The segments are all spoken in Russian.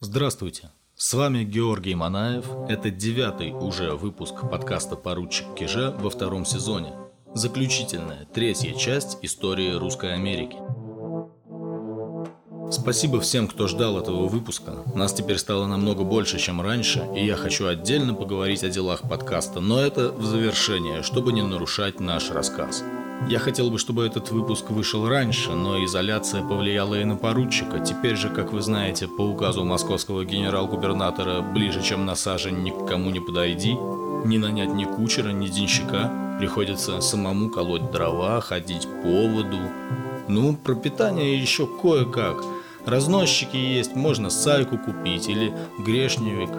Здравствуйте, с вами Георгий Манаев. Это девятый уже выпуск подкаста «Поручик Киже» во втором сезоне. Заключительная, третья часть истории Русской Америки. Спасибо всем, кто ждал этого выпуска. Нас теперь стало намного больше, чем раньше, и я хочу отдельно поговорить о делах подкаста, но это в завершение, чтобы не нарушать наш рассказ. Я хотел бы, чтобы этот выпуск вышел раньше, но изоляция повлияла и на поручика. Теперь же, как вы знаете, по указу московского генерал-губернатора ближе, чем на сажень, никому не подойди. Не нанять ни кучера, ни денщика. Приходится самому колоть дрова, ходить по воду. Ну, пропитание еще кое-как. Разносчики есть, можно сайку купить или грешневик.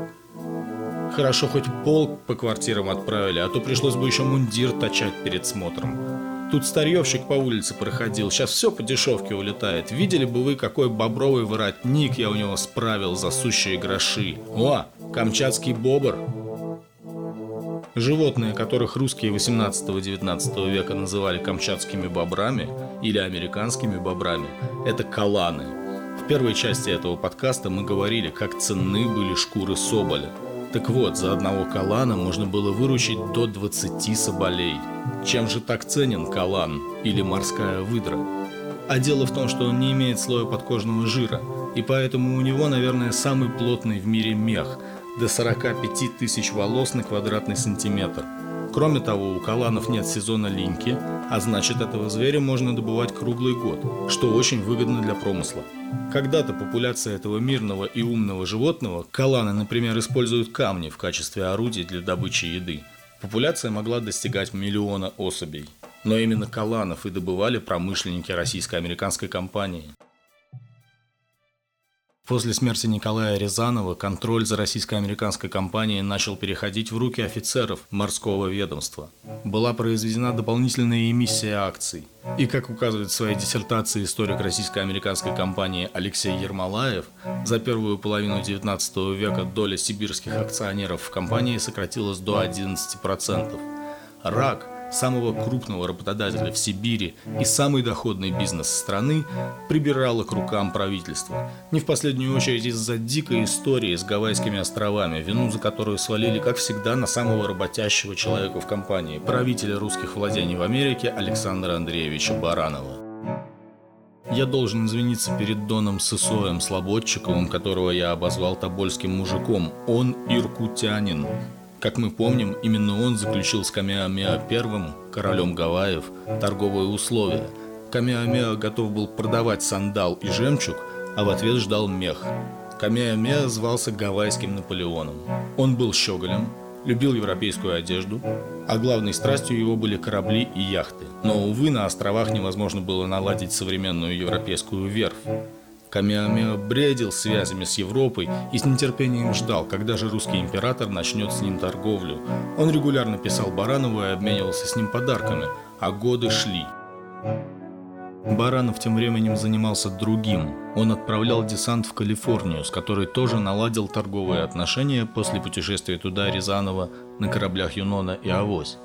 Хорошо, хоть полк по квартирам отправили, а то пришлось бы еще мундир точать перед смотром. Тут старьевщик по улице проходил, сейчас все по дешевке улетает. Видели бы вы, какой бобровый воротник я у него справил за сущие гроши. О, камчатский бобр. Животные, которых русские 18-19 века называли камчатскими бобрами или американскими бобрами, это каланы. В первой части этого подкаста мы говорили, как ценны были шкуры соболя – так вот, за одного калана можно было выручить до 20 соболей. Чем же так ценен калан или морская выдра? А дело в том, что он не имеет слоя подкожного жира, и поэтому у него, наверное, самый плотный в мире мех – до 45 тысяч волос на квадратный сантиметр. Кроме того, у каланов нет сезона линьки, а значит этого зверя можно добывать круглый год, что очень выгодно для промысла. Когда-то популяция этого мирного и умного животного, каланы, например, используют камни в качестве орудий для добычи еды. Популяция могла достигать миллиона особей. Но именно каланов и добывали промышленники российско-американской компании. После смерти Николая Рязанова контроль за российско-американской компанией начал переходить в руки офицеров морского ведомства. Была произведена дополнительная эмиссия акций. И, как указывает в своей диссертации историк российско-американской компании Алексей Ермолаев, за первую половину XIX века доля сибирских акционеров в компании сократилась до 11%. Рак – самого крупного работодателя в Сибири и самый доходный бизнес страны, прибирала к рукам правительства. Не в последнюю очередь из-за дикой истории с Гавайскими островами, вину за которую свалили, как всегда, на самого работящего человека в компании, правителя русских владений в Америке Александра Андреевича Баранова. Я должен извиниться перед Доном Сысоем Слободчиковым, которого я обозвал тобольским мужиком. Он иркутянин, как мы помним, именно он заключил с Камиамеа I, королем Гавайев, торговые условия. Камиамеа готов был продавать сандал и жемчуг, а в ответ ждал мех. Камиамеа звался Гавайским Наполеоном. Он был щеголем, любил европейскую одежду, а главной страстью его были корабли и яхты. Но, увы, на островах невозможно было наладить современную европейскую верфь. Камиамеа бредил связями с Европой и с нетерпением ждал, когда же русский император начнет с ним торговлю. Он регулярно писал Баранову и обменивался с ним подарками, а годы шли. Баранов тем временем занимался другим. Он отправлял десант в Калифорнию, с которой тоже наладил торговые отношения после путешествия туда Рязанова на кораблях Юнона и Авось.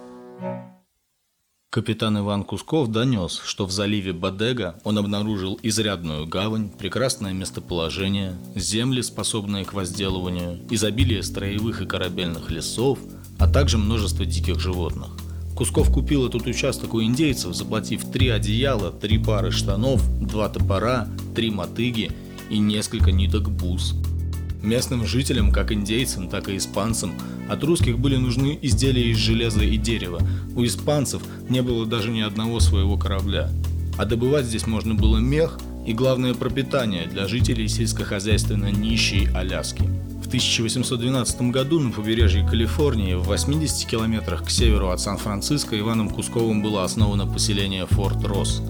Капитан Иван Кусков донес, что в заливе Бадега он обнаружил изрядную гавань, прекрасное местоположение, земли, способные к возделыванию, изобилие строевых и корабельных лесов, а также множество диких животных. Кусков купил этот участок у индейцев, заплатив три одеяла, три пары штанов, два топора, три мотыги и несколько ниток бус – Местным жителям, как индейцам, так и испанцам, от русских были нужны изделия из железа и дерева. У испанцев не было даже ни одного своего корабля. А добывать здесь можно было мех и, главное, пропитание для жителей сельскохозяйственно нищей Аляски. В 1812 году на побережье Калифорнии, в 80 километрах к северу от Сан-Франциско, Иваном Кусковым было основано поселение Форт Росс.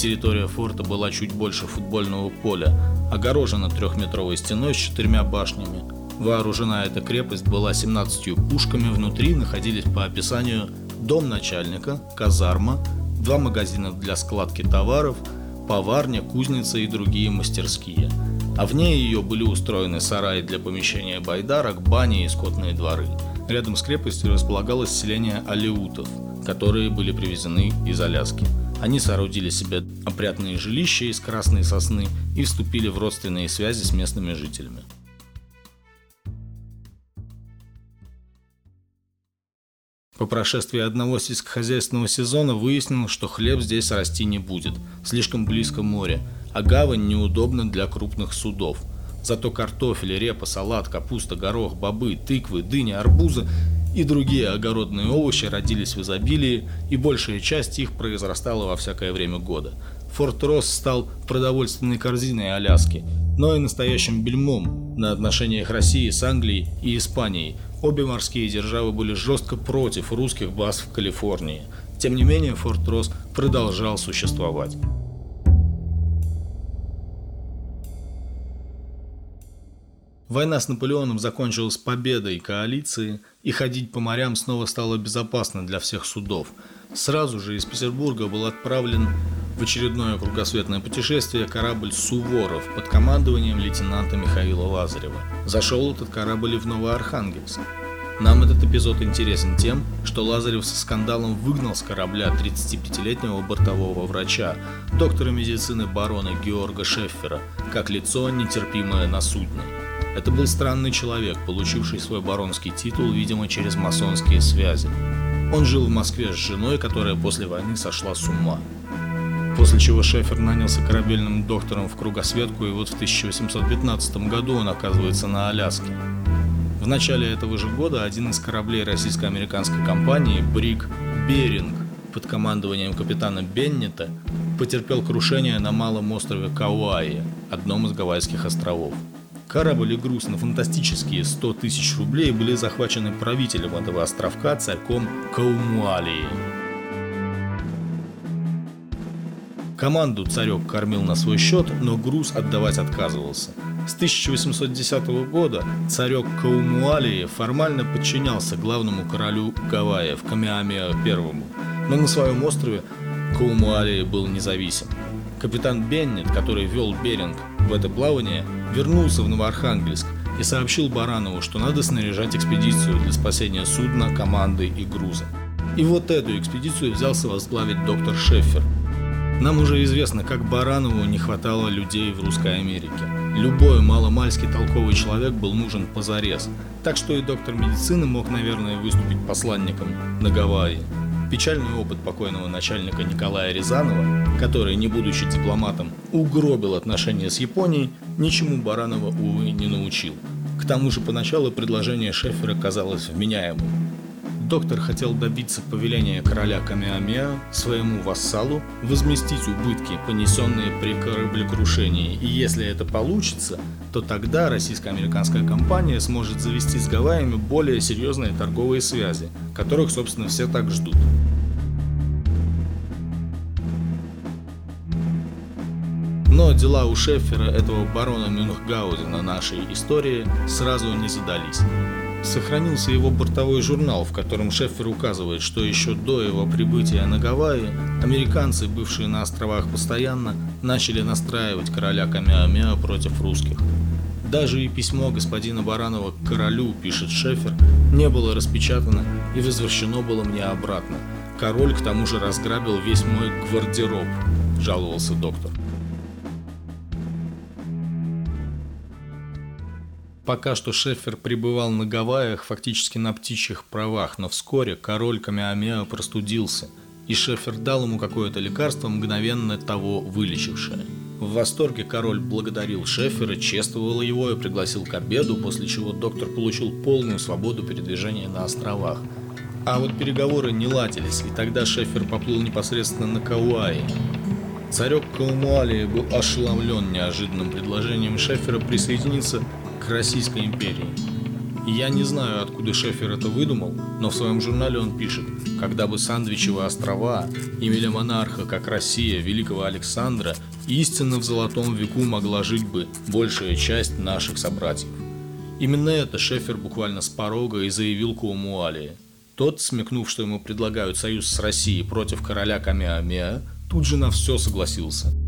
Территория форта была чуть больше футбольного поля, огорожена трехметровой стеной с четырьмя башнями. Вооружена эта крепость была 17 пушками, внутри находились по описанию дом начальника, казарма, два магазина для складки товаров, поварня, кузница и другие мастерские. А вне ее были устроены сараи для помещения байдарок, бани и скотные дворы. Рядом с крепостью располагалось селение алеутов, которые были привезены из Аляски. Они соорудили себе опрятные жилища из красной сосны и вступили в родственные связи с местными жителями. По прошествии одного сельскохозяйственного сезона выяснилось, что хлеб здесь расти не будет, слишком близко море, а гавань неудобна для крупных судов. Зато картофель, репа, салат, капуста, горох, бобы, тыквы, дыни, арбузы и другие огородные овощи родились в изобилии, и большая часть их произрастала во всякое время года. Форт Росс стал продовольственной корзиной Аляски, но и настоящим бельмом на отношениях России с Англией и Испанией. Обе морские державы были жестко против русских баз в Калифорнии. Тем не менее, Форт Росс продолжал существовать. Война с Наполеоном закончилась победой коалиции, и ходить по морям снова стало безопасно для всех судов. Сразу же из Петербурга был отправлен в очередное кругосветное путешествие корабль «Суворов» под командованием лейтенанта Михаила Лазарева. Зашел этот корабль и в Новоархангельск. Нам этот эпизод интересен тем, что Лазарев со скандалом выгнал с корабля 35-летнего бортового врача, доктора медицины барона Георга Шеффера, как лицо, нетерпимое на судне. Это был странный человек, получивший свой баронский титул, видимо, через масонские связи. Он жил в Москве с женой, которая после войны сошла с ума. После чего Шефер нанялся корабельным доктором в кругосветку, и вот в 1815 году он оказывается на Аляске. В начале этого же года один из кораблей российско-американской компании «Брик Беринг» под командованием капитана Беннета потерпел крушение на малом острове Кауаи, одном из Гавайских островов. Корабль и груз на фантастические 100 тысяч рублей были захвачены правителем этого островка, царьком Каумуалии. Команду царек кормил на свой счет, но груз отдавать отказывался. С 1810 года царек Каумуалии формально подчинялся главному королю Гавайев Камиамеа I, но на своем острове Каумуалии был независим. Капитан Беннет, который вел Беринг в это плавание, вернулся в Новоархангельск и сообщил Баранову, что надо снаряжать экспедицию для спасения судна, команды и груза. И вот эту экспедицию взялся возглавить доктор Шеффер. Нам уже известно, как Баранову не хватало людей в Русской Америке. Любой маломальский толковый человек был нужен позарез, так что и доктор медицины мог, наверное, выступить посланником на Гавайи. Печальный опыт покойного начальника Николая Рязанова, который, не будучи дипломатом, угробил отношения с Японией, ничему Баранова, увы, не научил. К тому же поначалу предложение Шефера казалось вменяемым. Доктор хотел добиться повеления короля Камиамеа своему вассалу возместить убытки, понесенные при кораблекрушении, и если это получится, то тогда российско-американская компания сможет завести с Гавайями более серьезные торговые связи, которых, собственно, все так ждут. Но дела у Шеффера, этого барона Мюнхгаузена нашей истории, сразу не задались. Сохранился его бортовой журнал, в котором Шеффер указывает, что еще до его прибытия на Гавайи американцы, бывшие на островах постоянно, начали настраивать короля Камиамеа против русских. Даже и письмо господина Баранова к королю, пишет Шефер, не было распечатано и возвращено было мне обратно. Король к тому же разграбил весь мой гвардероб, жаловался доктор. Пока что Шефер пребывал на Гавайях фактически на птичьих правах, но вскоре король Камиамеа простудился, и Шефер дал ему какое-то лекарство, мгновенно того вылечившее. В восторге король благодарил Шефера, чествовал его и пригласил к обеду, после чего доктор получил полную свободу передвижения на островах. А вот переговоры не ладились, и тогда Шефер поплыл непосредственно на Кауаи. Царек Каумуалии был ошеломлен неожиданным предложением Шефера присоединиться к Российской империи. Я не знаю, откуда Шефер это выдумал, но в своем журнале он пишет, когда бы Сандвичевы острова имели монарха, как Россия, великого Александра, истинно в золотом веку могла жить бы большая часть наших собратьев. Именно это Шефер буквально с порога и заявил Куамуалии. Тот, смекнув, что ему предлагают союз с Россией против короля Камеамеа, тут же на все согласился –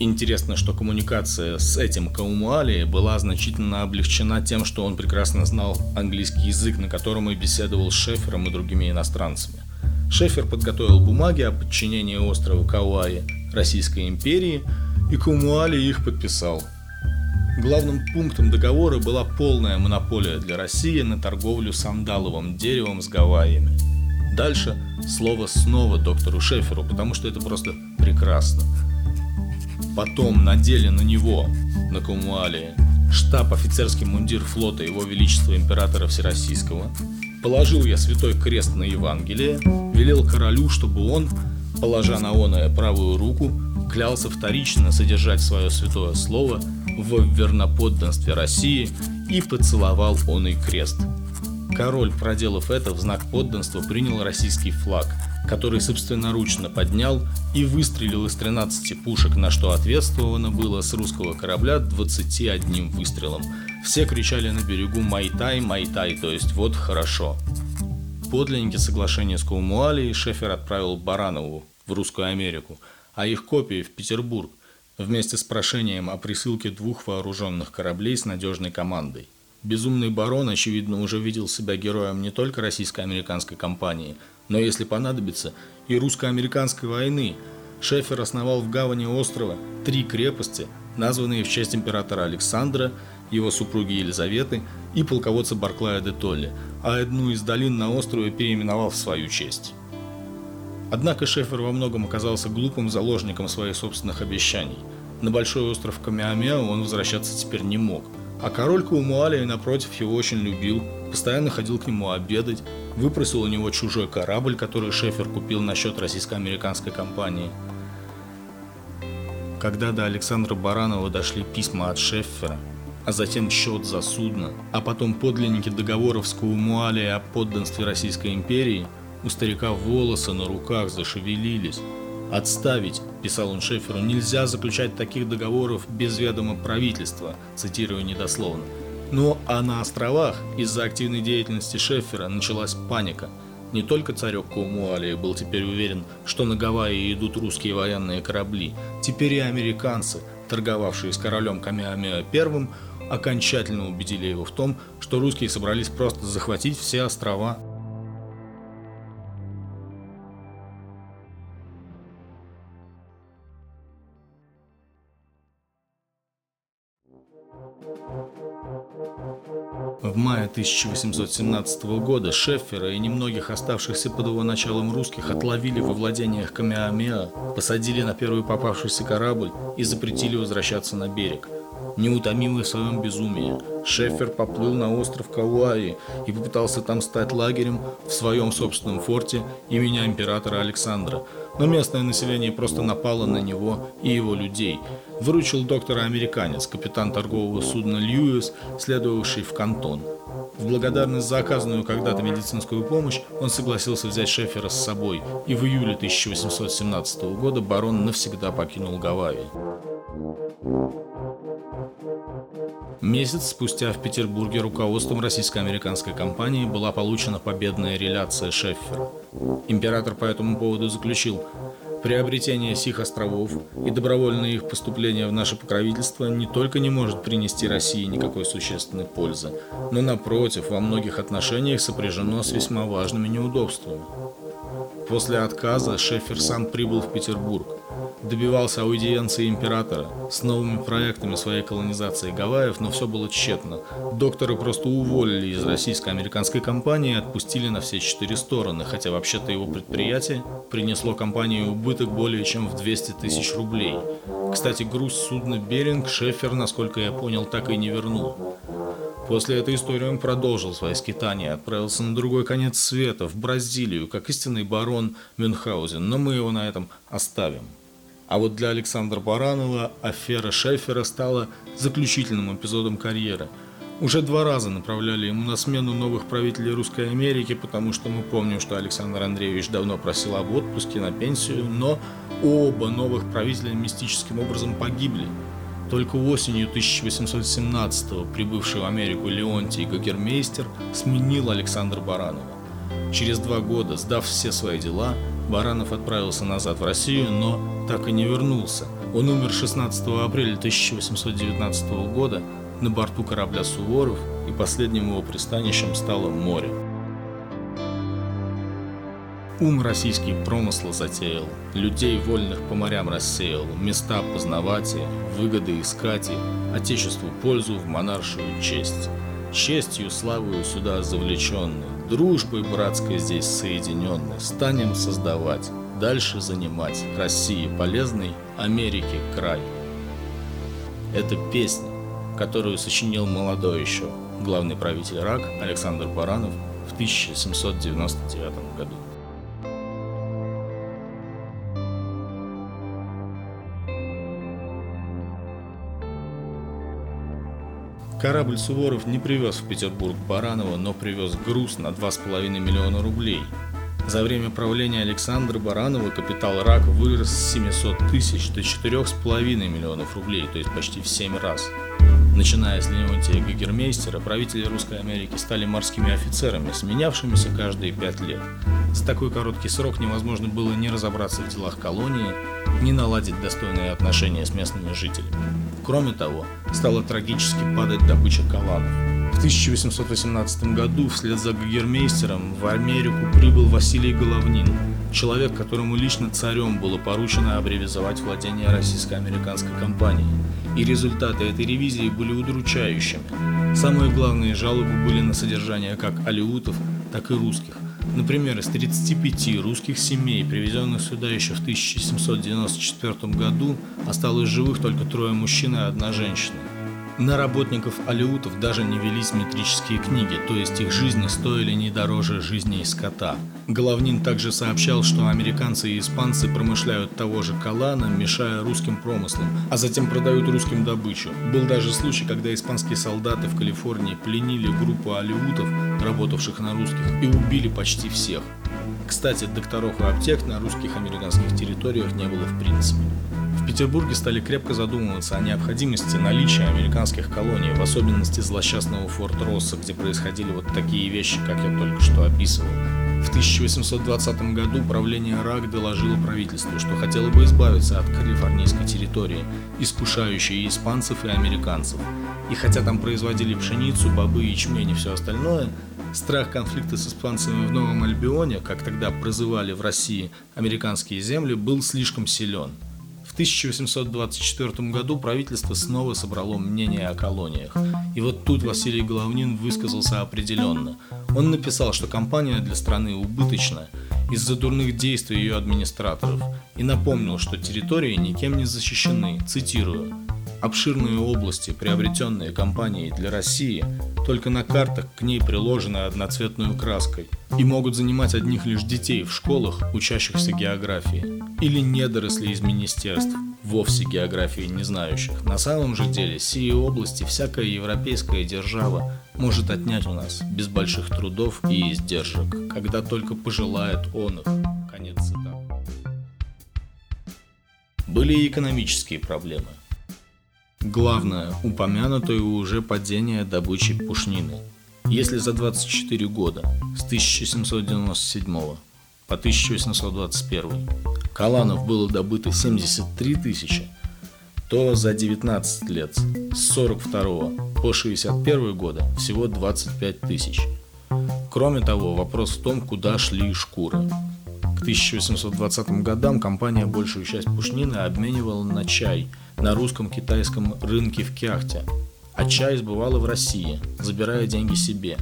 Интересно, что коммуникация с этим Каумуали была значительно облегчена тем, что он прекрасно знал английский язык, на котором и беседовал с Шефером и другими иностранцами. Шефер подготовил бумаги о подчинении острова Кауаи Российской империи, и Каумуали их подписал. Главным пунктом договора была полная монополия для России на торговлю сандаловым деревом с Гавайями. Дальше слово снова доктору Шеферу, потому что это просто прекрасно. Потом надели на него, на Кумуалии, штаб офицерский мундир флота Его Величества Императора Всероссийского, положил я святой крест на Евангелие, велел королю, чтобы он, положа на оное правую руку, клялся вторично содержать свое святое слово в верноподданстве России и поцеловал он и крест. Король, проделав это, в знак подданства принял российский флаг, который собственноручно поднял и выстрелил из 13 пушек, на что ответствовано было с русского корабля 21 выстрелом. Все кричали на берегу «Майтай, Майтай», то есть «Вот хорошо». Подлинники соглашения с Каумуалией Шефер отправил Баранову в Русскую Америку, а их копии в Петербург, вместе с прошением о присылке двух вооруженных кораблей с надежной командой. Безумный барон, очевидно, уже видел себя героем не только российско-американской кампании, но, если понадобится, и русско-американской войны. Шефер основал в гавани острова три крепости, названные в честь императора Александра, его супруги Елизаветы и полководца Барклая де Толли, а одну из долин на острове переименовал в свою честь. Однако Шефер во многом оказался глупым заложником своих собственных обещаний. На большой остров Камиамеа он возвращаться теперь не мог – а король Каумуалия, напротив, его очень любил, постоянно ходил к нему обедать, выпросил у него чужой корабль, который Шефер купил на счет российско-американской компании. Когда до Александра Баранова дошли письма от Шеффера, а затем счет за судно, а потом подлинники договоров с Каумуалией о подданстве Российской империи, у старика волосы на руках зашевелились, «Отставить», – писал он Шеферу, – «нельзя заключать таких договоров без ведома правительства», цитирую недословно. Но а на островах из-за активной деятельности Шефера началась паника. Не только царек Каумуалии был теперь уверен, что на Гавайи идут русские военные корабли, теперь и американцы, торговавшие с королем Камиамеа I, окончательно убедили его в том, что русские собрались просто захватить все острова В мае 1817 года Шеффера и немногих оставшихся под его началом русских отловили во владениях Камиамеа, посадили на первый попавшийся корабль и запретили возвращаться на берег. Неутомимый в своем безумии, Шеффер поплыл на остров Кауаи и попытался там стать лагерем в своем собственном форте имени императора Александра – но местное население просто напало на него и его людей. Выручил доктора-американец, капитан торгового судна «Льюис», следовавший в Кантон. В благодарность за оказанную когда-то медицинскую помощь он согласился взять Шефера с собой, и в июле 1817 года барон навсегда покинул Гавайи. Месяц спустя в Петербурге руководством российско-американской компании была получена победная реляция Шеффера. Император по этому поводу заключил, приобретение сих островов и добровольное их поступление в наше покровительство не только не может принести России никакой существенной пользы, но напротив, во многих отношениях сопряжено с весьма важными неудобствами. После отказа Шефер сам прибыл в Петербург, добивался аудиенции императора с новыми проектами своей колонизации Гавайев, но все было тщетно. Доктора просто уволили из российско-американской компании и отпустили на все четыре стороны, хотя вообще-то его предприятие принесло компании убыток более чем в 200 тысяч рублей. Кстати, груз судна «Беринг» Шефер, насколько я понял, так и не вернул. После этой истории он продолжил свои скитания отправился на другой конец света, в Бразилию, как истинный барон Мюнхгаузен, но мы его на этом оставим. А вот для Александра Баранова афера Шефера стала заключительным эпизодом карьеры. Уже два раза направляли ему на смену новых правителей Русской Америки, потому что мы помним, что Александр Андреевич давно просил об отпуске на пенсию, но оба новых правителя мистическим образом погибли. Только осенью 1817-го прибывший в Америку Леонтий Гагермейстер сменил Александра Баранова. Через два года, сдав все свои дела, Баранов отправился назад в Россию, но так и не вернулся. Он умер 16 апреля 1819 года на борту корабля «Суворов», и последним его пристанищем стало море. Ум российский промысла затеял, людей вольных по морям рассеял, места познавать и, выгоды искать и, отечеству пользу в монаршую честь. Честью, славою сюда завлеченный, дружбой братской здесь соединенной, станем создавать, дальше занимать России полезный, Америке край. Это песня, которую сочинил молодой еще главный правитель РАК Александр Баранов в 1799 году. Корабль Суворов не привез в Петербург Баранова, но привез груз на 2,5 миллиона рублей. За время правления Александра Баранова капитал РАК вырос с 700 тысяч до 4,5 миллионов рублей, то есть почти в 7 раз. Начиная с Леонтия Гагермейстера, правители Русской Америки стали морскими офицерами, сменявшимися каждые пять лет. За такой короткий срок невозможно было не разобраться в делах колонии, не наладить достойные отношения с местными жителями. Кроме того, стала трагически падать добыча каланов. В 1818 году вслед за Гагермейстером в Америку прибыл Василий Головнин, человек, которому лично царем было поручено абревизовать владение российско-американской компанией и результаты этой ревизии были удручающими. Самые главные жалобы были на содержание как алиутов, так и русских. Например, из 35 русских семей, привезенных сюда еще в 1794 году, осталось живых только трое мужчин и одна женщина. На работников алиутов даже не велись метрические книги, то есть их жизни стоили не дороже жизни скота. Головнин также сообщал, что американцы и испанцы промышляют того же калана, мешая русским промыслам, а затем продают русским добычу. Был даже случай, когда испанские солдаты в Калифорнии пленили группу алиутов, работавших на русских, и убили почти всех. Кстати, докторов и аптек на русских американских территориях не было в принципе. В Петербурге стали крепко задумываться о необходимости наличия американских колоний, в особенности злосчастного Форт Росса, где происходили вот такие вещи, как я только что описывал. В 1820 году правление РАК доложило правительству, что хотело бы избавиться от калифорнийской территории, искушающей испанцев и американцев. И хотя там производили пшеницу, бобы, ячмень и все остальное, страх конфликта с испанцами в Новом Альбионе, как тогда прозывали в России американские земли, был слишком силен – 1824 году правительство снова собрало мнение о колониях. И вот тут Василий Головнин высказался определенно. Он написал, что компания для страны убыточна из-за дурных действий ее администраторов и напомнил, что территории никем не защищены, цитирую, Обширные области, приобретенные компанией для России, только на картах к ней приложены одноцветную краской и могут занимать одних лишь детей в школах, учащихся географии, или недоросли из министерств, вовсе географии не знающих. На самом же деле, сии области всякая европейская держава может отнять у нас без больших трудов и издержек, когда только пожелает он их. Конец цитаты. Были и экономические проблемы – Главное, упомянутое уже падение добычи пушнины. Если за 24 года, с 1797 по 1821, Каланов было добыто 73 тысячи, то за 19 лет, с 42 по 61 года, всего 25 тысяч. Кроме того, вопрос в том, куда шли шкуры. К 1820 годам компания большую часть пушнины обменивала на чай – на русском китайском рынке в Кяхте, а чай сбывала в России, забирая деньги себе.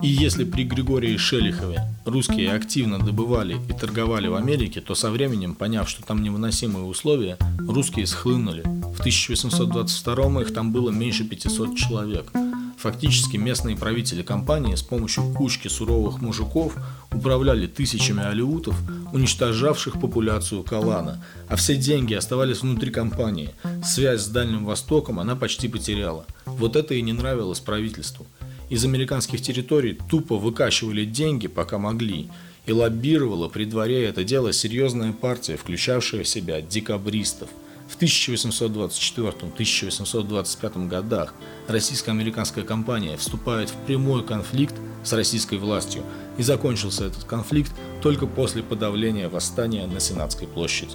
И если при Григории Шелихове русские активно добывали и торговали в Америке, то со временем, поняв, что там невыносимые условия, русские схлынули. В 1822 их там было меньше 500 человек – Фактически местные правители компании с помощью кучки суровых мужиков управляли тысячами алиутов, уничтожавших популяцию Калана, а все деньги оставались внутри компании. Связь с Дальним Востоком она почти потеряла. Вот это и не нравилось правительству. Из американских территорий тупо выкачивали деньги, пока могли, и лоббировала при дворе это дело серьезная партия, включавшая в себя декабристов – в 1824-1825 годах российско-американская компания вступает в прямой конфликт с российской властью, и закончился этот конфликт только после подавления восстания на Сенатской площади.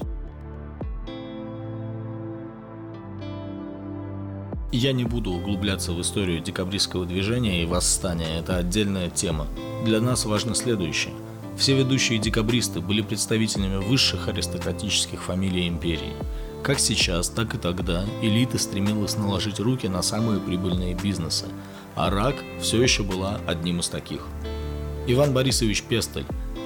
Я не буду углубляться в историю декабристского движения и восстания, это отдельная тема. Для нас важно следующее. Все ведущие декабристы были представителями высших аристократических фамилий империи. Как сейчас, так и тогда элита стремилась наложить руки на самые прибыльные бизнесы, а РАК все еще была одним из таких. Иван Борисович Пестель,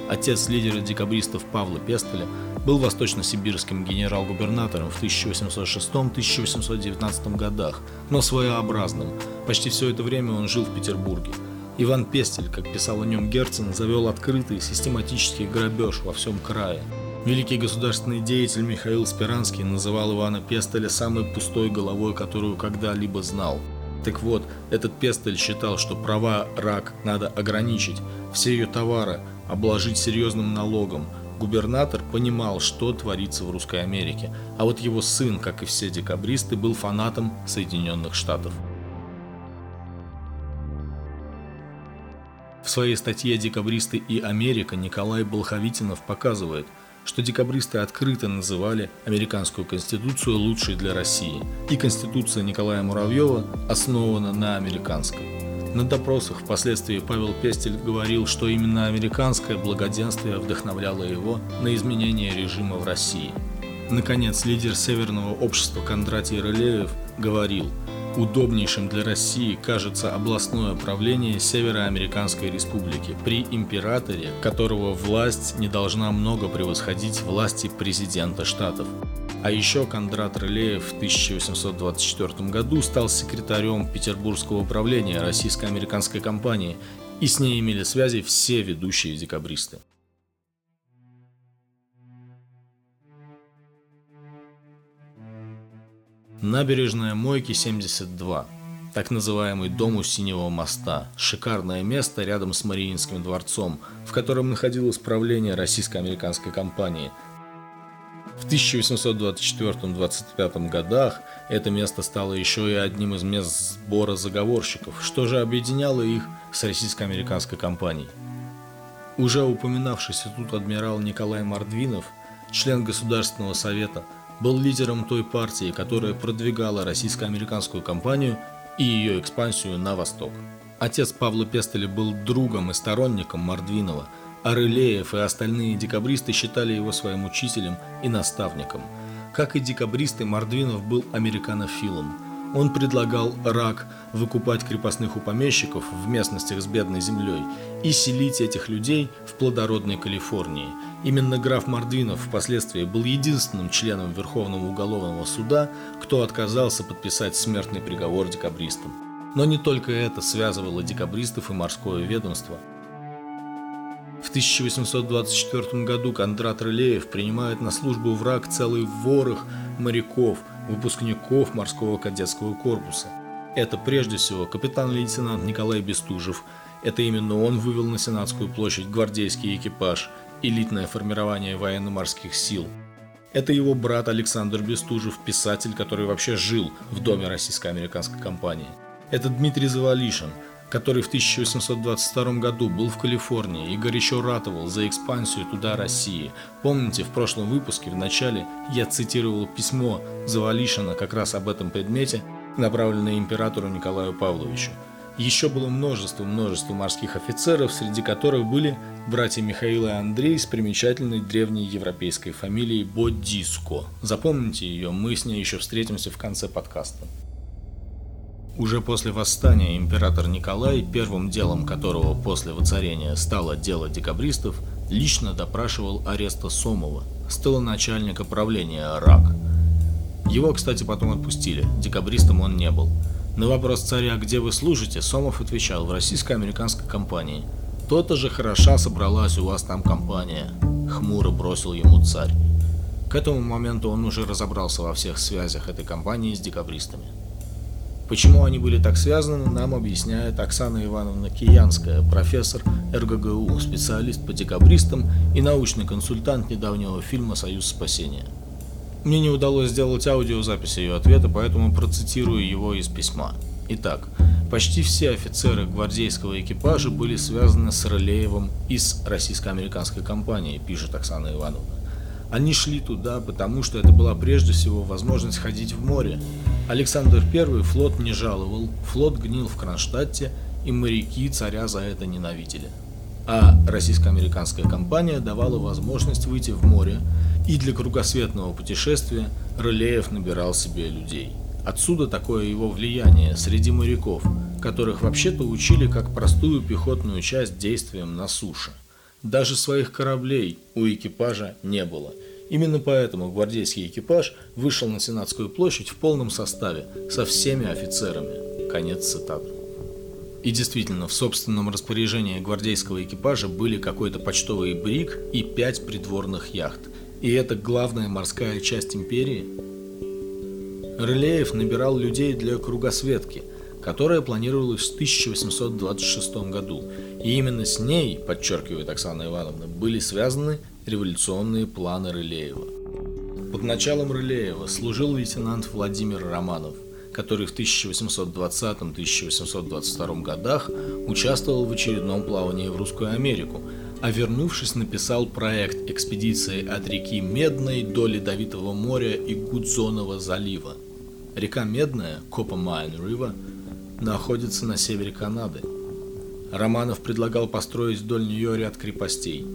отец лидера декабристов Павла Пестеля, был восточно-сибирским генерал-губернатором в 1806-1819 годах, но своеобразным. Почти все это время он жил в Петербурге. Иван Пестель, как писал о нем Герцен, завел открытый систематический грабеж во всем крае. Великий государственный деятель Михаил Спиранский называл Ивана Пестеля самой пустой головой, которую когда-либо знал. Так вот, этот Пестель считал, что права рак надо ограничить, все ее товары обложить серьезным налогом. Губернатор понимал, что творится в Русской Америке, а вот его сын, как и все декабристы, был фанатом Соединенных Штатов. В своей статье «Декабристы и Америка» Николай Болховитинов показывает – что декабристы открыто называли американскую конституцию лучшей для России, и конституция Николая Муравьева основана на американской. На допросах впоследствии Павел Пестель говорил, что именно американское благоденствие вдохновляло его на изменение режима в России. Наконец, лидер Северного общества Кондратий Рылеев говорил – Удобнейшим для России кажется областное правление Североамериканской Республики при императоре, которого власть не должна много превосходить власти президента штатов. А еще Кондрат Рылеев в 1824 году стал секретарем Петербургского управления российско-американской компании, и с ней имели связи все ведущие декабристы. Набережная Мойки 72. Так называемый дом у Синего моста. Шикарное место рядом с Мариинским дворцом, в котором находилось правление российско-американской компании. В 1824-25 годах это место стало еще и одним из мест сбора заговорщиков, что же объединяло их с российско-американской компанией. Уже упоминавшийся тут адмирал Николай Мордвинов, член Государственного совета – был лидером той партии, которая продвигала российско-американскую компанию и ее экспансию на восток. Отец Павла Пестеля был другом и сторонником Мордвинова, а Рылеев и остальные декабристы считали его своим учителем и наставником. Как и декабристы, Мордвинов был американофилом – он предлагал рак выкупать крепостных у помещиков в местностях с бедной землей и селить этих людей в плодородной Калифорнии. Именно граф Мордвинов впоследствии был единственным членом Верховного уголовного суда, кто отказался подписать смертный приговор декабристам. Но не только это связывало декабристов и морское ведомство. В 1824 году Кондрат Рылеев принимает на службу враг целый ворох моряков – выпускников морского кадетского корпуса. Это прежде всего капитан-лейтенант Николай Бестужев. Это именно он вывел на Сенатскую площадь гвардейский экипаж, элитное формирование военно-морских сил. Это его брат Александр Бестужев, писатель, который вообще жил в доме российско-американской компании. Это Дмитрий Завалишин – который в 1822 году был в Калифорнии и горячо ратовал за экспансию туда России. Помните, в прошлом выпуске в начале я цитировал письмо Завалишина как раз об этом предмете, направленное императору Николаю Павловичу. Еще было множество-множество морских офицеров, среди которых были братья Михаил и Андрей с примечательной древней европейской фамилией Бодиско. Запомните ее, мы с ней еще встретимся в конце подкаста. Уже после восстания император Николай, первым делом которого после воцарения стало дело декабристов, лично допрашивал ареста Сомова, столоначальника правления РАК. Его, кстати, потом отпустили, декабристом он не был. На вопрос царя «Где вы служите?» Сомов отвечал «В российско-американской компании». «То-то же хороша собралась у вас там компания», — хмуро бросил ему царь. К этому моменту он уже разобрался во всех связях этой компании с декабристами. Почему они были так связаны, нам объясняет Оксана Ивановна Киянская, профессор РГГУ, специалист по декабристам и научный консультант недавнего фильма «Союз спасения». Мне не удалось сделать аудиозапись ее ответа, поэтому процитирую его из письма. Итак, почти все офицеры гвардейского экипажа были связаны с Рылеевым из российско-американской компании, пишет Оксана Ивановна. Они шли туда, потому что это была прежде всего возможность ходить в море. Александр I флот не жаловал, флот гнил в Кронштадте, и моряки царя за это ненавидели. а российско-американская компания давала возможность выйти в море, и для кругосветного путешествия Рылеев набирал себе людей. Отсюда такое его влияние среди моряков, которых вообще-то учили как простую пехотную часть действиям на суше. Даже своих кораблей у экипажа не было. Именно поэтому гвардейский экипаж вышел на Сенатскую площадь в полном составе, со всеми офицерами. Конец цитаты. И действительно, в собственном распоряжении гвардейского экипажа были какой-то почтовый брик и пять придворных яхт. И это главная морская часть империи? Рылеев набирал людей для кругосветки, которая планировалась в 1826 году. И именно с ней, подчеркивает Оксана Ивановна, были связаны революционные планы Рылеева. Под началом Рылеева служил лейтенант Владимир Романов – который в 1820-1822 годах участвовал в очередном плавании в Русскую Америку, а вернувшись написал проект экспедиции от реки Медной до Ледовитого моря и Гудзонова залива. Река Медная, Копа-Майн Рива, находится на севере Канады. Романов предлагал построить вдоль нее ряд крепостей.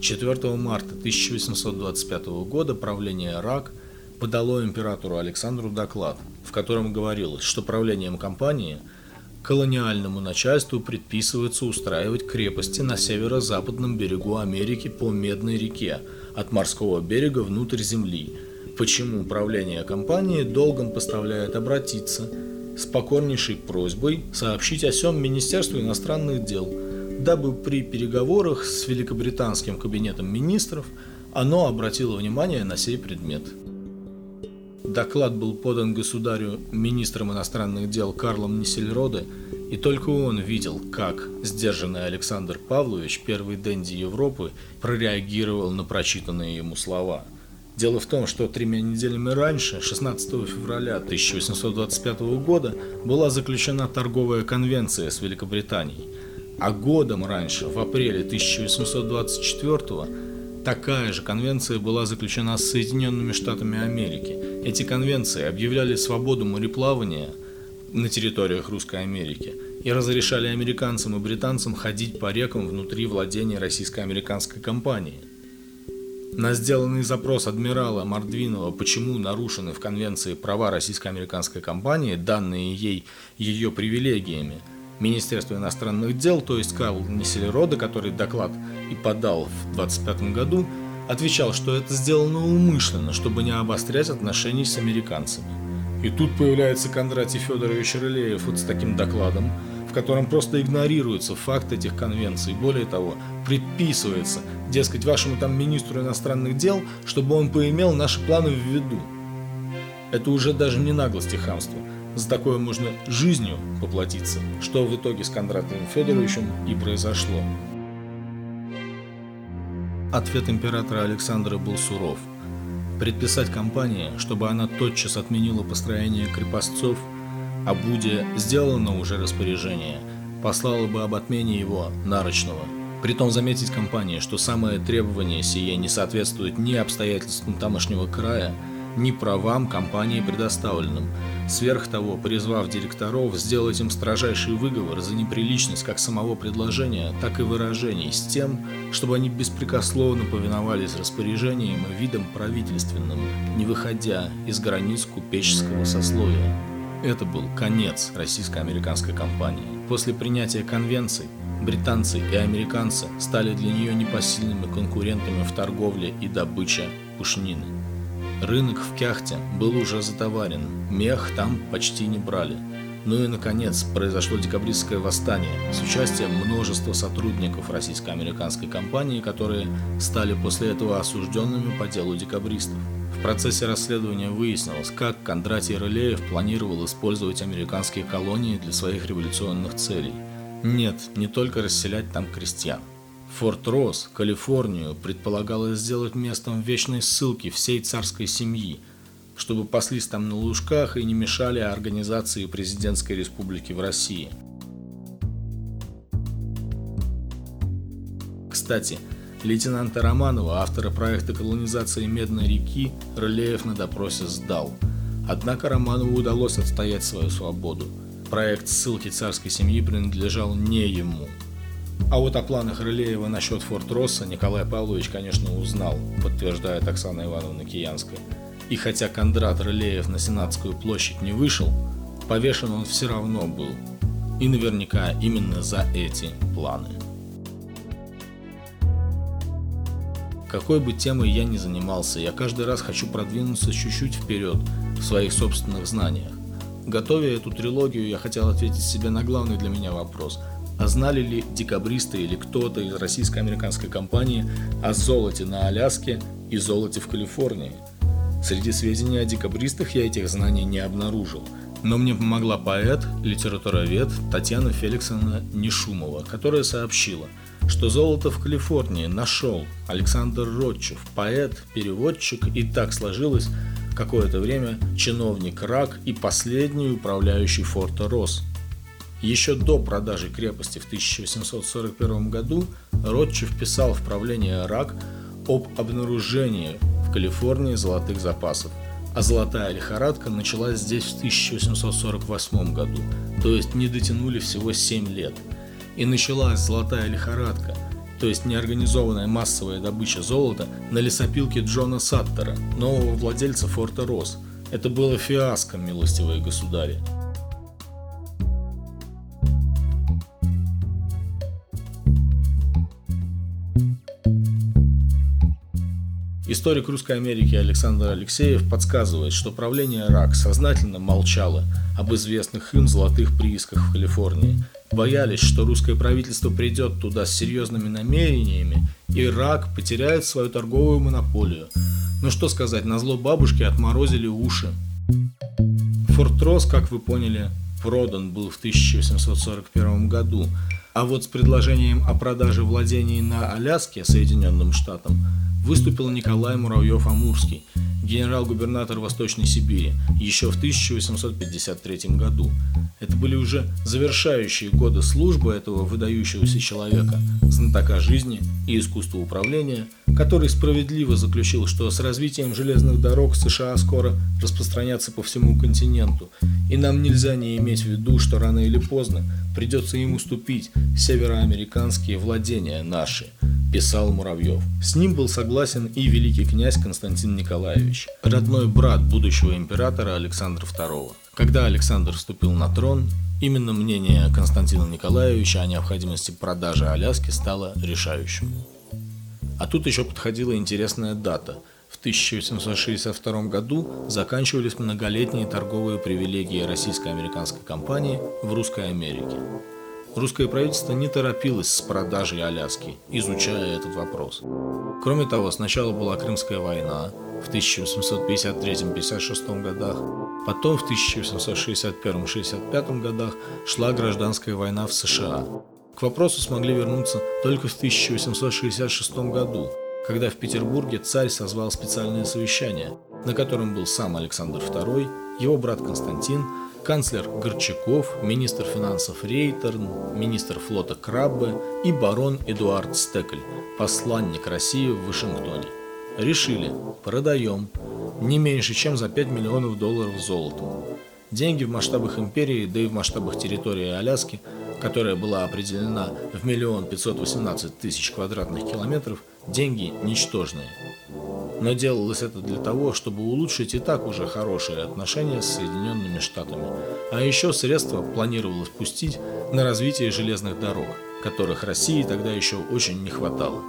4 марта 1825 года правление РАК подало императору Александру доклад – в котором говорилось, что правлением компании колониальному начальству предписывается устраивать крепости на северо-западном берегу Америки по Медной реке, от морского берега внутрь земли, почему управление компании долгом поставляет обратиться с покорнейшей просьбой сообщить о сём Министерству иностранных дел, дабы при переговорах с Великобританским кабинетом министров оно обратило внимание на сей предмет. Доклад был подан государю министром иностранных дел Карлом Нисельроде, и только он видел, как сдержанный Александр Павлович, первый денди Европы, прореагировал на прочитанные ему слова. Дело в том, что тремя неделями раньше, 16 февраля 1825 года, была заключена торговая конвенция с Великобританией, а годом раньше, в апреле 1824 года, такая же конвенция была заключена с Соединенными Штатами Америки – эти конвенции объявляли свободу мореплавания на территориях Русской Америки и разрешали американцам и британцам ходить по рекам внутри владения российско-американской компании. На сделанный запрос адмирала Мордвинова, почему нарушены в конвенции права российско-американской компании, данные ей ее привилегиями, Министерство иностранных дел, то есть Карл Несселерода, который доклад и подал в 25 году, отвечал, что это сделано умышленно, чтобы не обострять отношения с американцами. И тут появляется Кондратий Федорович Рылеев вот с таким докладом, котором просто игнорируется факт этих конвенций. Более того, предписывается, дескать, вашему там министру иностранных дел, чтобы он поимел наши планы в виду. Это уже даже не наглость и хамство. За такое можно жизнью поплатиться, что в итоге с Кондратием Федоровичем и произошло. Ответ императора Александра был суров. Предписать компании, чтобы она тотчас отменила построение крепостцов, а Буде сделано уже распоряжение, послала бы об отмене его нарочного. Притом заметить компании, что самое требование сие не соответствует ни обстоятельствам тамошнего края, ни правам компании предоставленным. Сверх того, призвав директоров сделать им строжайший выговор за неприличность как самого предложения, так и выражений, с тем, чтобы они беспрекословно повиновались распоряжениям и видам правительственным, не выходя из границ купеческого сословия. Это был конец российско-американской компании. После принятия конвенций британцы и американцы стали для нее непосильными конкурентами в торговле и добыче пушнины. Рынок в Кяхте был уже затоварен, мех там почти не брали. Ну и, наконец, произошло декабристское восстание с участием множества сотрудников российско-американской компании, которые стали после этого осужденными по делу декабристов. В процессе расследования выяснилось, как Кондратий Рылеев планировал использовать американские колонии для своих революционных целей. Нет, не только расселять там крестьян. Форт Росс, Калифорнию, предполагалось сделать местом вечной ссылки всей царской семьи, чтобы паслись там на лужках и не мешали организации президентской республики в России. Кстати, лейтенанта Романова, автора проекта колонизации Медной реки, Рылеев на допросе сдал. Однако Романову удалось отстоять свою свободу. Проект ссылки царской семьи принадлежал не ему – А вот о планах Рылеева насчет Форт Росса Николай Павлович, конечно, узнал, подтверждает Оксана Ивановна Киянская. И хотя Кондрат Рылеев на Сенатскую площадь не вышел, повешен он все равно был. И наверняка именно за эти планы. Какой бы темой я ни занимался, я каждый раз хочу продвинуться чуть-чуть вперед в своих собственных знаниях. Готовя эту трилогию, я хотел ответить себе на главный для меня вопрос – а знали ли декабристы или кто-то из российско-американской компании о золоте на Аляске и золоте в Калифорнии? Среди сведений о декабристах я этих знаний не обнаружил, но мне помогла поэт, литературовед Татьяна Феликсовна Нешумова, которая сообщила, что золото в Калифорнии нашел Александр Ротчев, поэт, переводчик, и так сложилось, какое-то время чиновник РАК и последний управляющий форта Рос – еще до продажи крепости в 1841 году Ротчев писал в правление РАК об обнаружении в Калифорнии золотых запасов, а золотая лихорадка началась здесь в 1848 году, то есть не дотянули всего 7 лет. И началась золотая лихорадка, то есть неорганизованная массовая добыча золота на лесопилке Джона Саттера, нового владельца форта Росс. Это было фиаско, милостивые государи. Историк Русской Америки Александр Алексеев подсказывает, что правление РАК сознательно молчало об известных им золотых приисках в Калифорнии. Боялись, что русское правительство придет туда с серьезными намерениями, и РАК потеряет свою торговую монополию. Но что сказать, на зло бабушки отморозили уши. Форт Росс, как вы поняли, продан был в 1841 году, а вот с предложением о продаже владений на Аляске Соединенным Штатам выступил Николай Муравьев-Амурский, генерал-губернатор Восточной Сибири, еще в 1853 году. Это были уже завершающие годы службы этого выдающегося человека, знатока жизни и искусства управления, который справедливо заключил, что с развитием железных дорог США скоро распространятся по всему континенту, и нам нельзя не иметь в виду, что рано или поздно придется им уступить североамериканские владения наши – писал Муравьев. С ним был согласен и великий князь Константин Николаевич, родной брат будущего императора Александра II. Когда Александр вступил на трон, именно мнение Константина Николаевича о необходимости продажи Аляски стало решающим. А тут еще подходила интересная дата. В 1862 году заканчивались многолетние торговые привилегии российско-американской компании в Русской Америке. Русское правительство не торопилось с продажей Аляски, изучая этот вопрос. Кроме того, сначала была Крымская война в 1853-56 годах, потом в 1861-65 годах шла гражданская война в США. К вопросу смогли вернуться только в 1866 году, когда в Петербурге царь созвал специальное совещание, на котором был сам Александр II, его брат Константин, канцлер Горчаков, министр финансов Рейтерн, министр флота Краббе и барон Эдуард Стекль, посланник России в Вашингтоне. Решили, продаем, не меньше, чем за 5 миллионов долларов золотом. Деньги в масштабах империи, да и в масштабах территории Аляски, которая была определена в миллион пятьсот восемнадцать тысяч квадратных километров, деньги ничтожные – но делалось это для того, чтобы улучшить и так уже хорошие отношения с Соединенными Штатами. А еще средства планировалось пустить на развитие железных дорог, которых России тогда еще очень не хватало.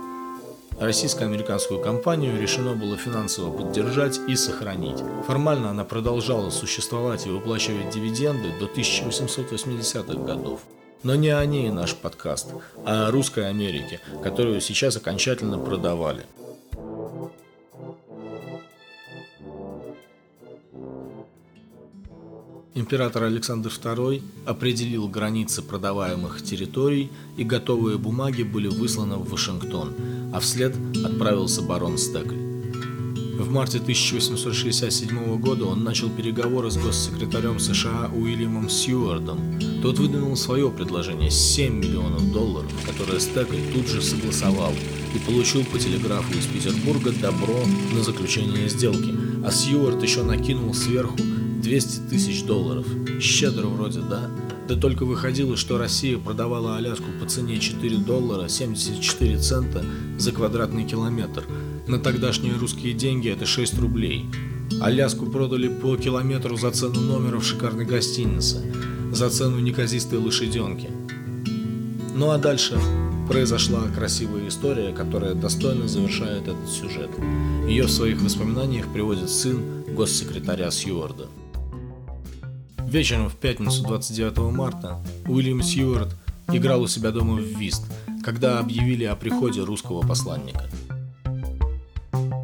Российско-американскую компанию решено было финансово поддержать и сохранить. Формально она продолжала существовать и выплачивать дивиденды до 1880-х годов. Но не о ней наш подкаст, а о русской Америке, которую сейчас окончательно продавали – Император Александр II определил границы продаваемых территорий, и готовые бумаги были высланы в Вашингтон, а вслед отправился барон Стекль. В марте 1867 года он начал переговоры с госсекретарем США Уильямом Сьюардом. Тот выдвинул свое предложение – 7 миллионов долларов, которое Стекль тут же согласовал и получил по телеграфу из Петербурга добро на заключение сделки, а Сьюард еще накинул сверху 200 тысяч долларов. Щедро вроде, да? Да только выходило, что Россия продавала Аляску по цене 4 доллара 74 цента за квадратный километр. На тогдашние русские деньги это 6 рублей. Аляску продали по километру за цену номера в шикарной гостинице, за цену неказистой лошаденки. Ну а дальше произошла красивая история, которая достойно завершает этот сюжет. Ее в своих воспоминаниях приводит сын госсекретаря Сьюарда. Вечером в пятницу 29 марта Уильям Сьюарт играл у себя дома в Вист, когда объявили о приходе русского посланника.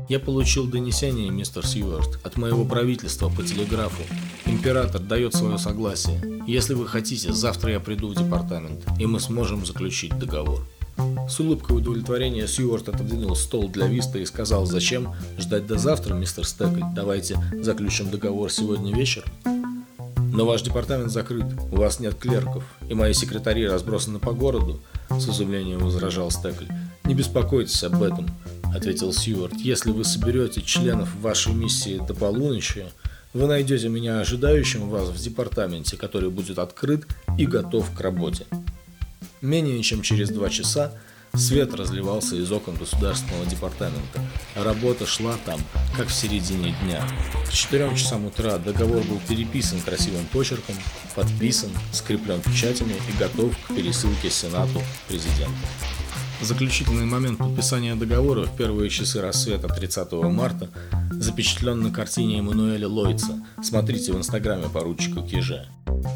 Я получил донесение, мистер Сьюарт, от моего правительства по телеграфу. Император дает свое согласие. Если вы хотите, завтра я приду в департамент, и мы сможем заключить договор. С улыбкой удовлетворения Сьюарт отодвинул стол для Виста и сказал, зачем ждать до завтра, мистер Стекль, давайте заключим договор сегодня вечером. Но ваш департамент закрыт, у вас нет клерков, и мои секретари разбросаны по городу, с изумлением возражал Стекль. Не беспокойтесь об этом, ответил Сьюарт. Если вы соберете членов вашей миссии до полуночи, вы найдете меня ожидающим вас в департаменте, который будет открыт и готов к работе. Менее чем через два часа Свет разливался из окон государственного департамента. Работа шла там, как в середине дня. К 4 часам утра договор был переписан красивым почерком, подписан, скреплен печатями и готов к пересылке Сенату президента. Заключительный момент подписания договора в первые часы рассвета 30 марта запечатлен на картине Эммануэля Лойца. Смотрите в инстаграме поручика Кижа.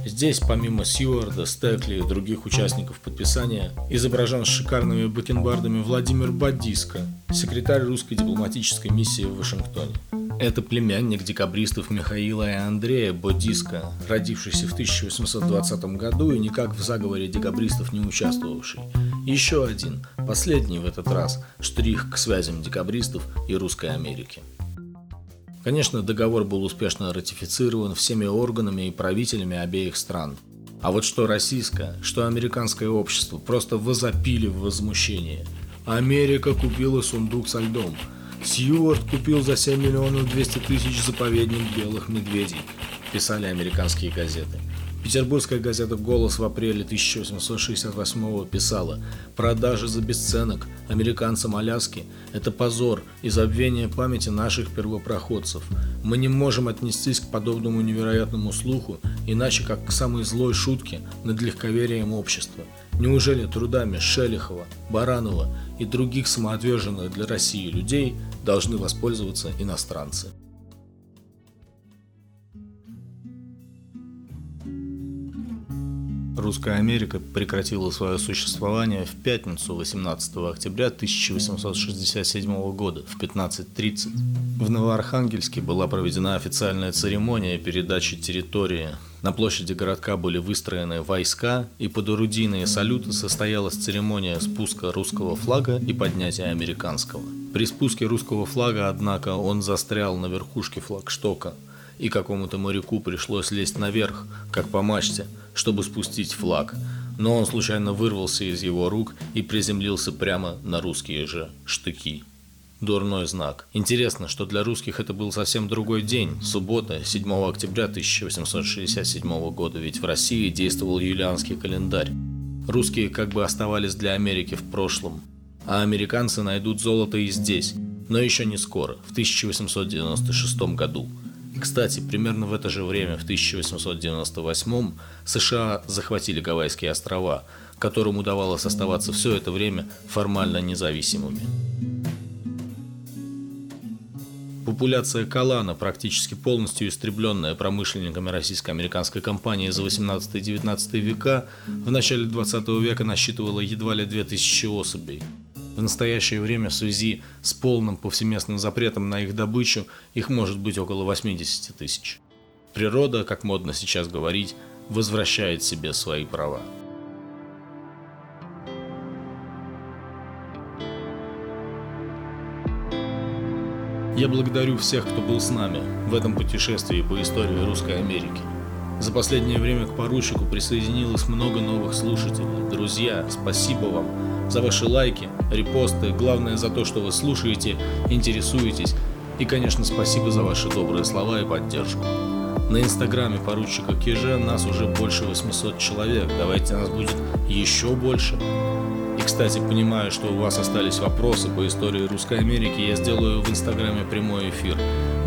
Здесь, помимо Сьюарда, Стекли и других участников подписания, изображен с шикарными бакенбардами Владимир Бадиско, секретарь русской дипломатической миссии в Вашингтоне. Это племянник декабристов Михаила и Андрея Бодиско, родившийся в 1820 году и никак в заговоре декабристов не участвовавший. Еще один, последний в этот раз, штрих к связям декабристов и русской Америки. Конечно, договор был успешно ратифицирован всеми органами и правителями обеих стран. А вот что российское, что американское общество просто возопили в возмущении. Америка купила сундук со льдом. Сьюарт купил за 7 миллионов 200 тысяч заповедник белых медведей, писали американские газеты. Петербургская газета «Голос» в апреле 1868 писала «Продажи за бесценок американцам Аляски – это позор и забвение памяти наших первопроходцев. Мы не можем отнестись к подобному невероятному слуху, иначе как к самой злой шутке над легковерием общества. Неужели трудами Шелихова, Баранова и других самоотверженных для России людей должны воспользоваться иностранцы?» Русская Америка прекратила свое существование в пятницу 18 октября 1867 года в 15.30. В Новоархангельске была проведена официальная церемония передачи территории. На площади городка были выстроены войска, и под орудийные салюты состоялась церемония спуска русского флага и поднятия американского. При спуске русского флага, однако, он застрял на верхушке флагштока – и какому-то моряку пришлось лезть наверх, как по мачте, чтобы спустить флаг, но он случайно вырвался из его рук и приземлился прямо на русские же штыки. Дурной знак. Интересно, что для русских это был совсем другой день, суббота, 7 октября 1867 года, ведь в России действовал юлианский календарь. Русские как бы оставались для Америки в прошлом, а американцы найдут золото и здесь, но еще не скоро, в 1896 году – кстати, примерно в это же время, в 1898 США захватили Гавайские острова, которым удавалось оставаться все это время формально независимыми. Популяция калана, практически полностью истребленная промышленниками российско-американской компании за 18-19 века, в начале 20 века насчитывала едва ли 2000 особей. В настоящее время в связи с полным повсеместным запретом на их добычу их может быть около 80 тысяч. Природа, как модно сейчас говорить, возвращает себе свои права. Я благодарю всех, кто был с нами в этом путешествии по истории Русской Америки. За последнее время к поручику присоединилось много новых слушателей. Друзья, спасибо вам за ваши лайки, репосты, главное за то, что вы слушаете, интересуетесь. И, конечно, спасибо за ваши добрые слова и поддержку. На инстаграме поручика Киже нас уже больше 800 человек. Давайте нас будет еще больше. И, кстати, понимаю, что у вас остались вопросы по истории Русской Америки, я сделаю в Инстаграме прямой эфир,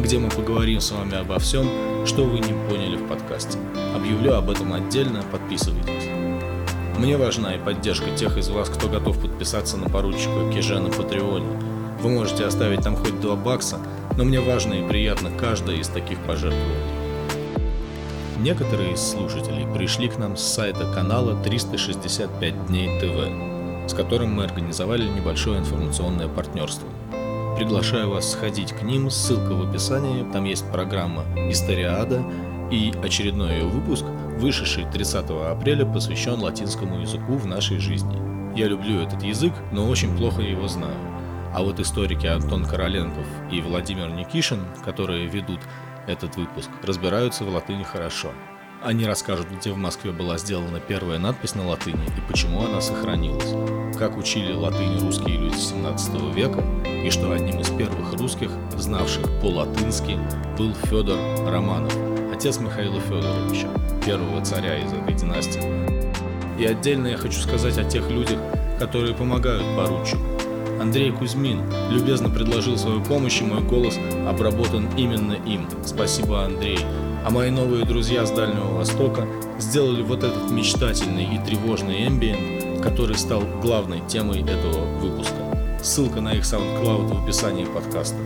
где мы поговорим с вами обо всем, что вы не поняли в подкасте. Объявлю об этом отдельно, подписывайтесь. Мне важна и поддержка тех из вас, кто готов подписаться на поручика Кижа на Патреоне. Вы можете оставить там хоть 2 бакса, но мне важно и приятно каждое из таких пожертвований. Некоторые из слушателей пришли к нам с сайта канала 365 дней ТВ, с которым мы организовали небольшое информационное партнерство. Приглашаю вас сходить к ним, ссылка в описании, там есть программа «Историада» и очередной ее выпуск, вышедший 30 апреля, посвящен латинскому языку в нашей жизни. Я люблю этот язык, но очень плохо его знаю. А вот историки Антон Короленков и Владимир Никишин, которые ведут этот выпуск, разбираются в латыни хорошо. Они расскажут, где в Москве была сделана первая надпись на латыни и почему она сохранилась, как учили латынь русские люди 17 века и что одним из первых русских, знавших по-латынски, был Федор Романов, отец Михаила Федоровича, первого царя из этой династии. И отдельно я хочу сказать о тех людях, которые помогают поручику, Андрей Кузьмин любезно предложил свою помощь, и мой голос обработан именно им. Спасибо, Андрей. А мои новые друзья с Дальнего Востока сделали вот этот мечтательный и тревожный эмбиент, который стал главной темой этого выпуска. Ссылка на их SoundCloud в описании подкаста.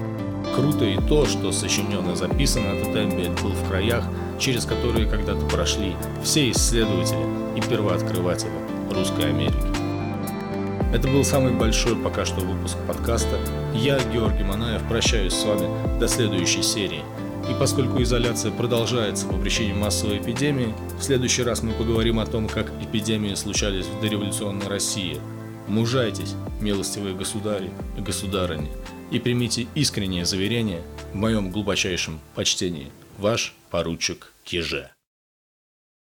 Круто и то, что сочинен и записан этот эмбиент был в краях, через которые когда-то прошли все исследователи и первооткрыватели Русской Америки. Это был самый большой пока что выпуск подкаста. Я, Георгий Манаев, прощаюсь с вами до следующей серии. И поскольку изоляция продолжается по причине массовой эпидемии, в следующий раз мы поговорим о том, как эпидемии случались в дореволюционной России. Мужайтесь, милостивые государи и государыни, и примите искреннее заверение в моем глубочайшем почтении. Ваш поручик Киже.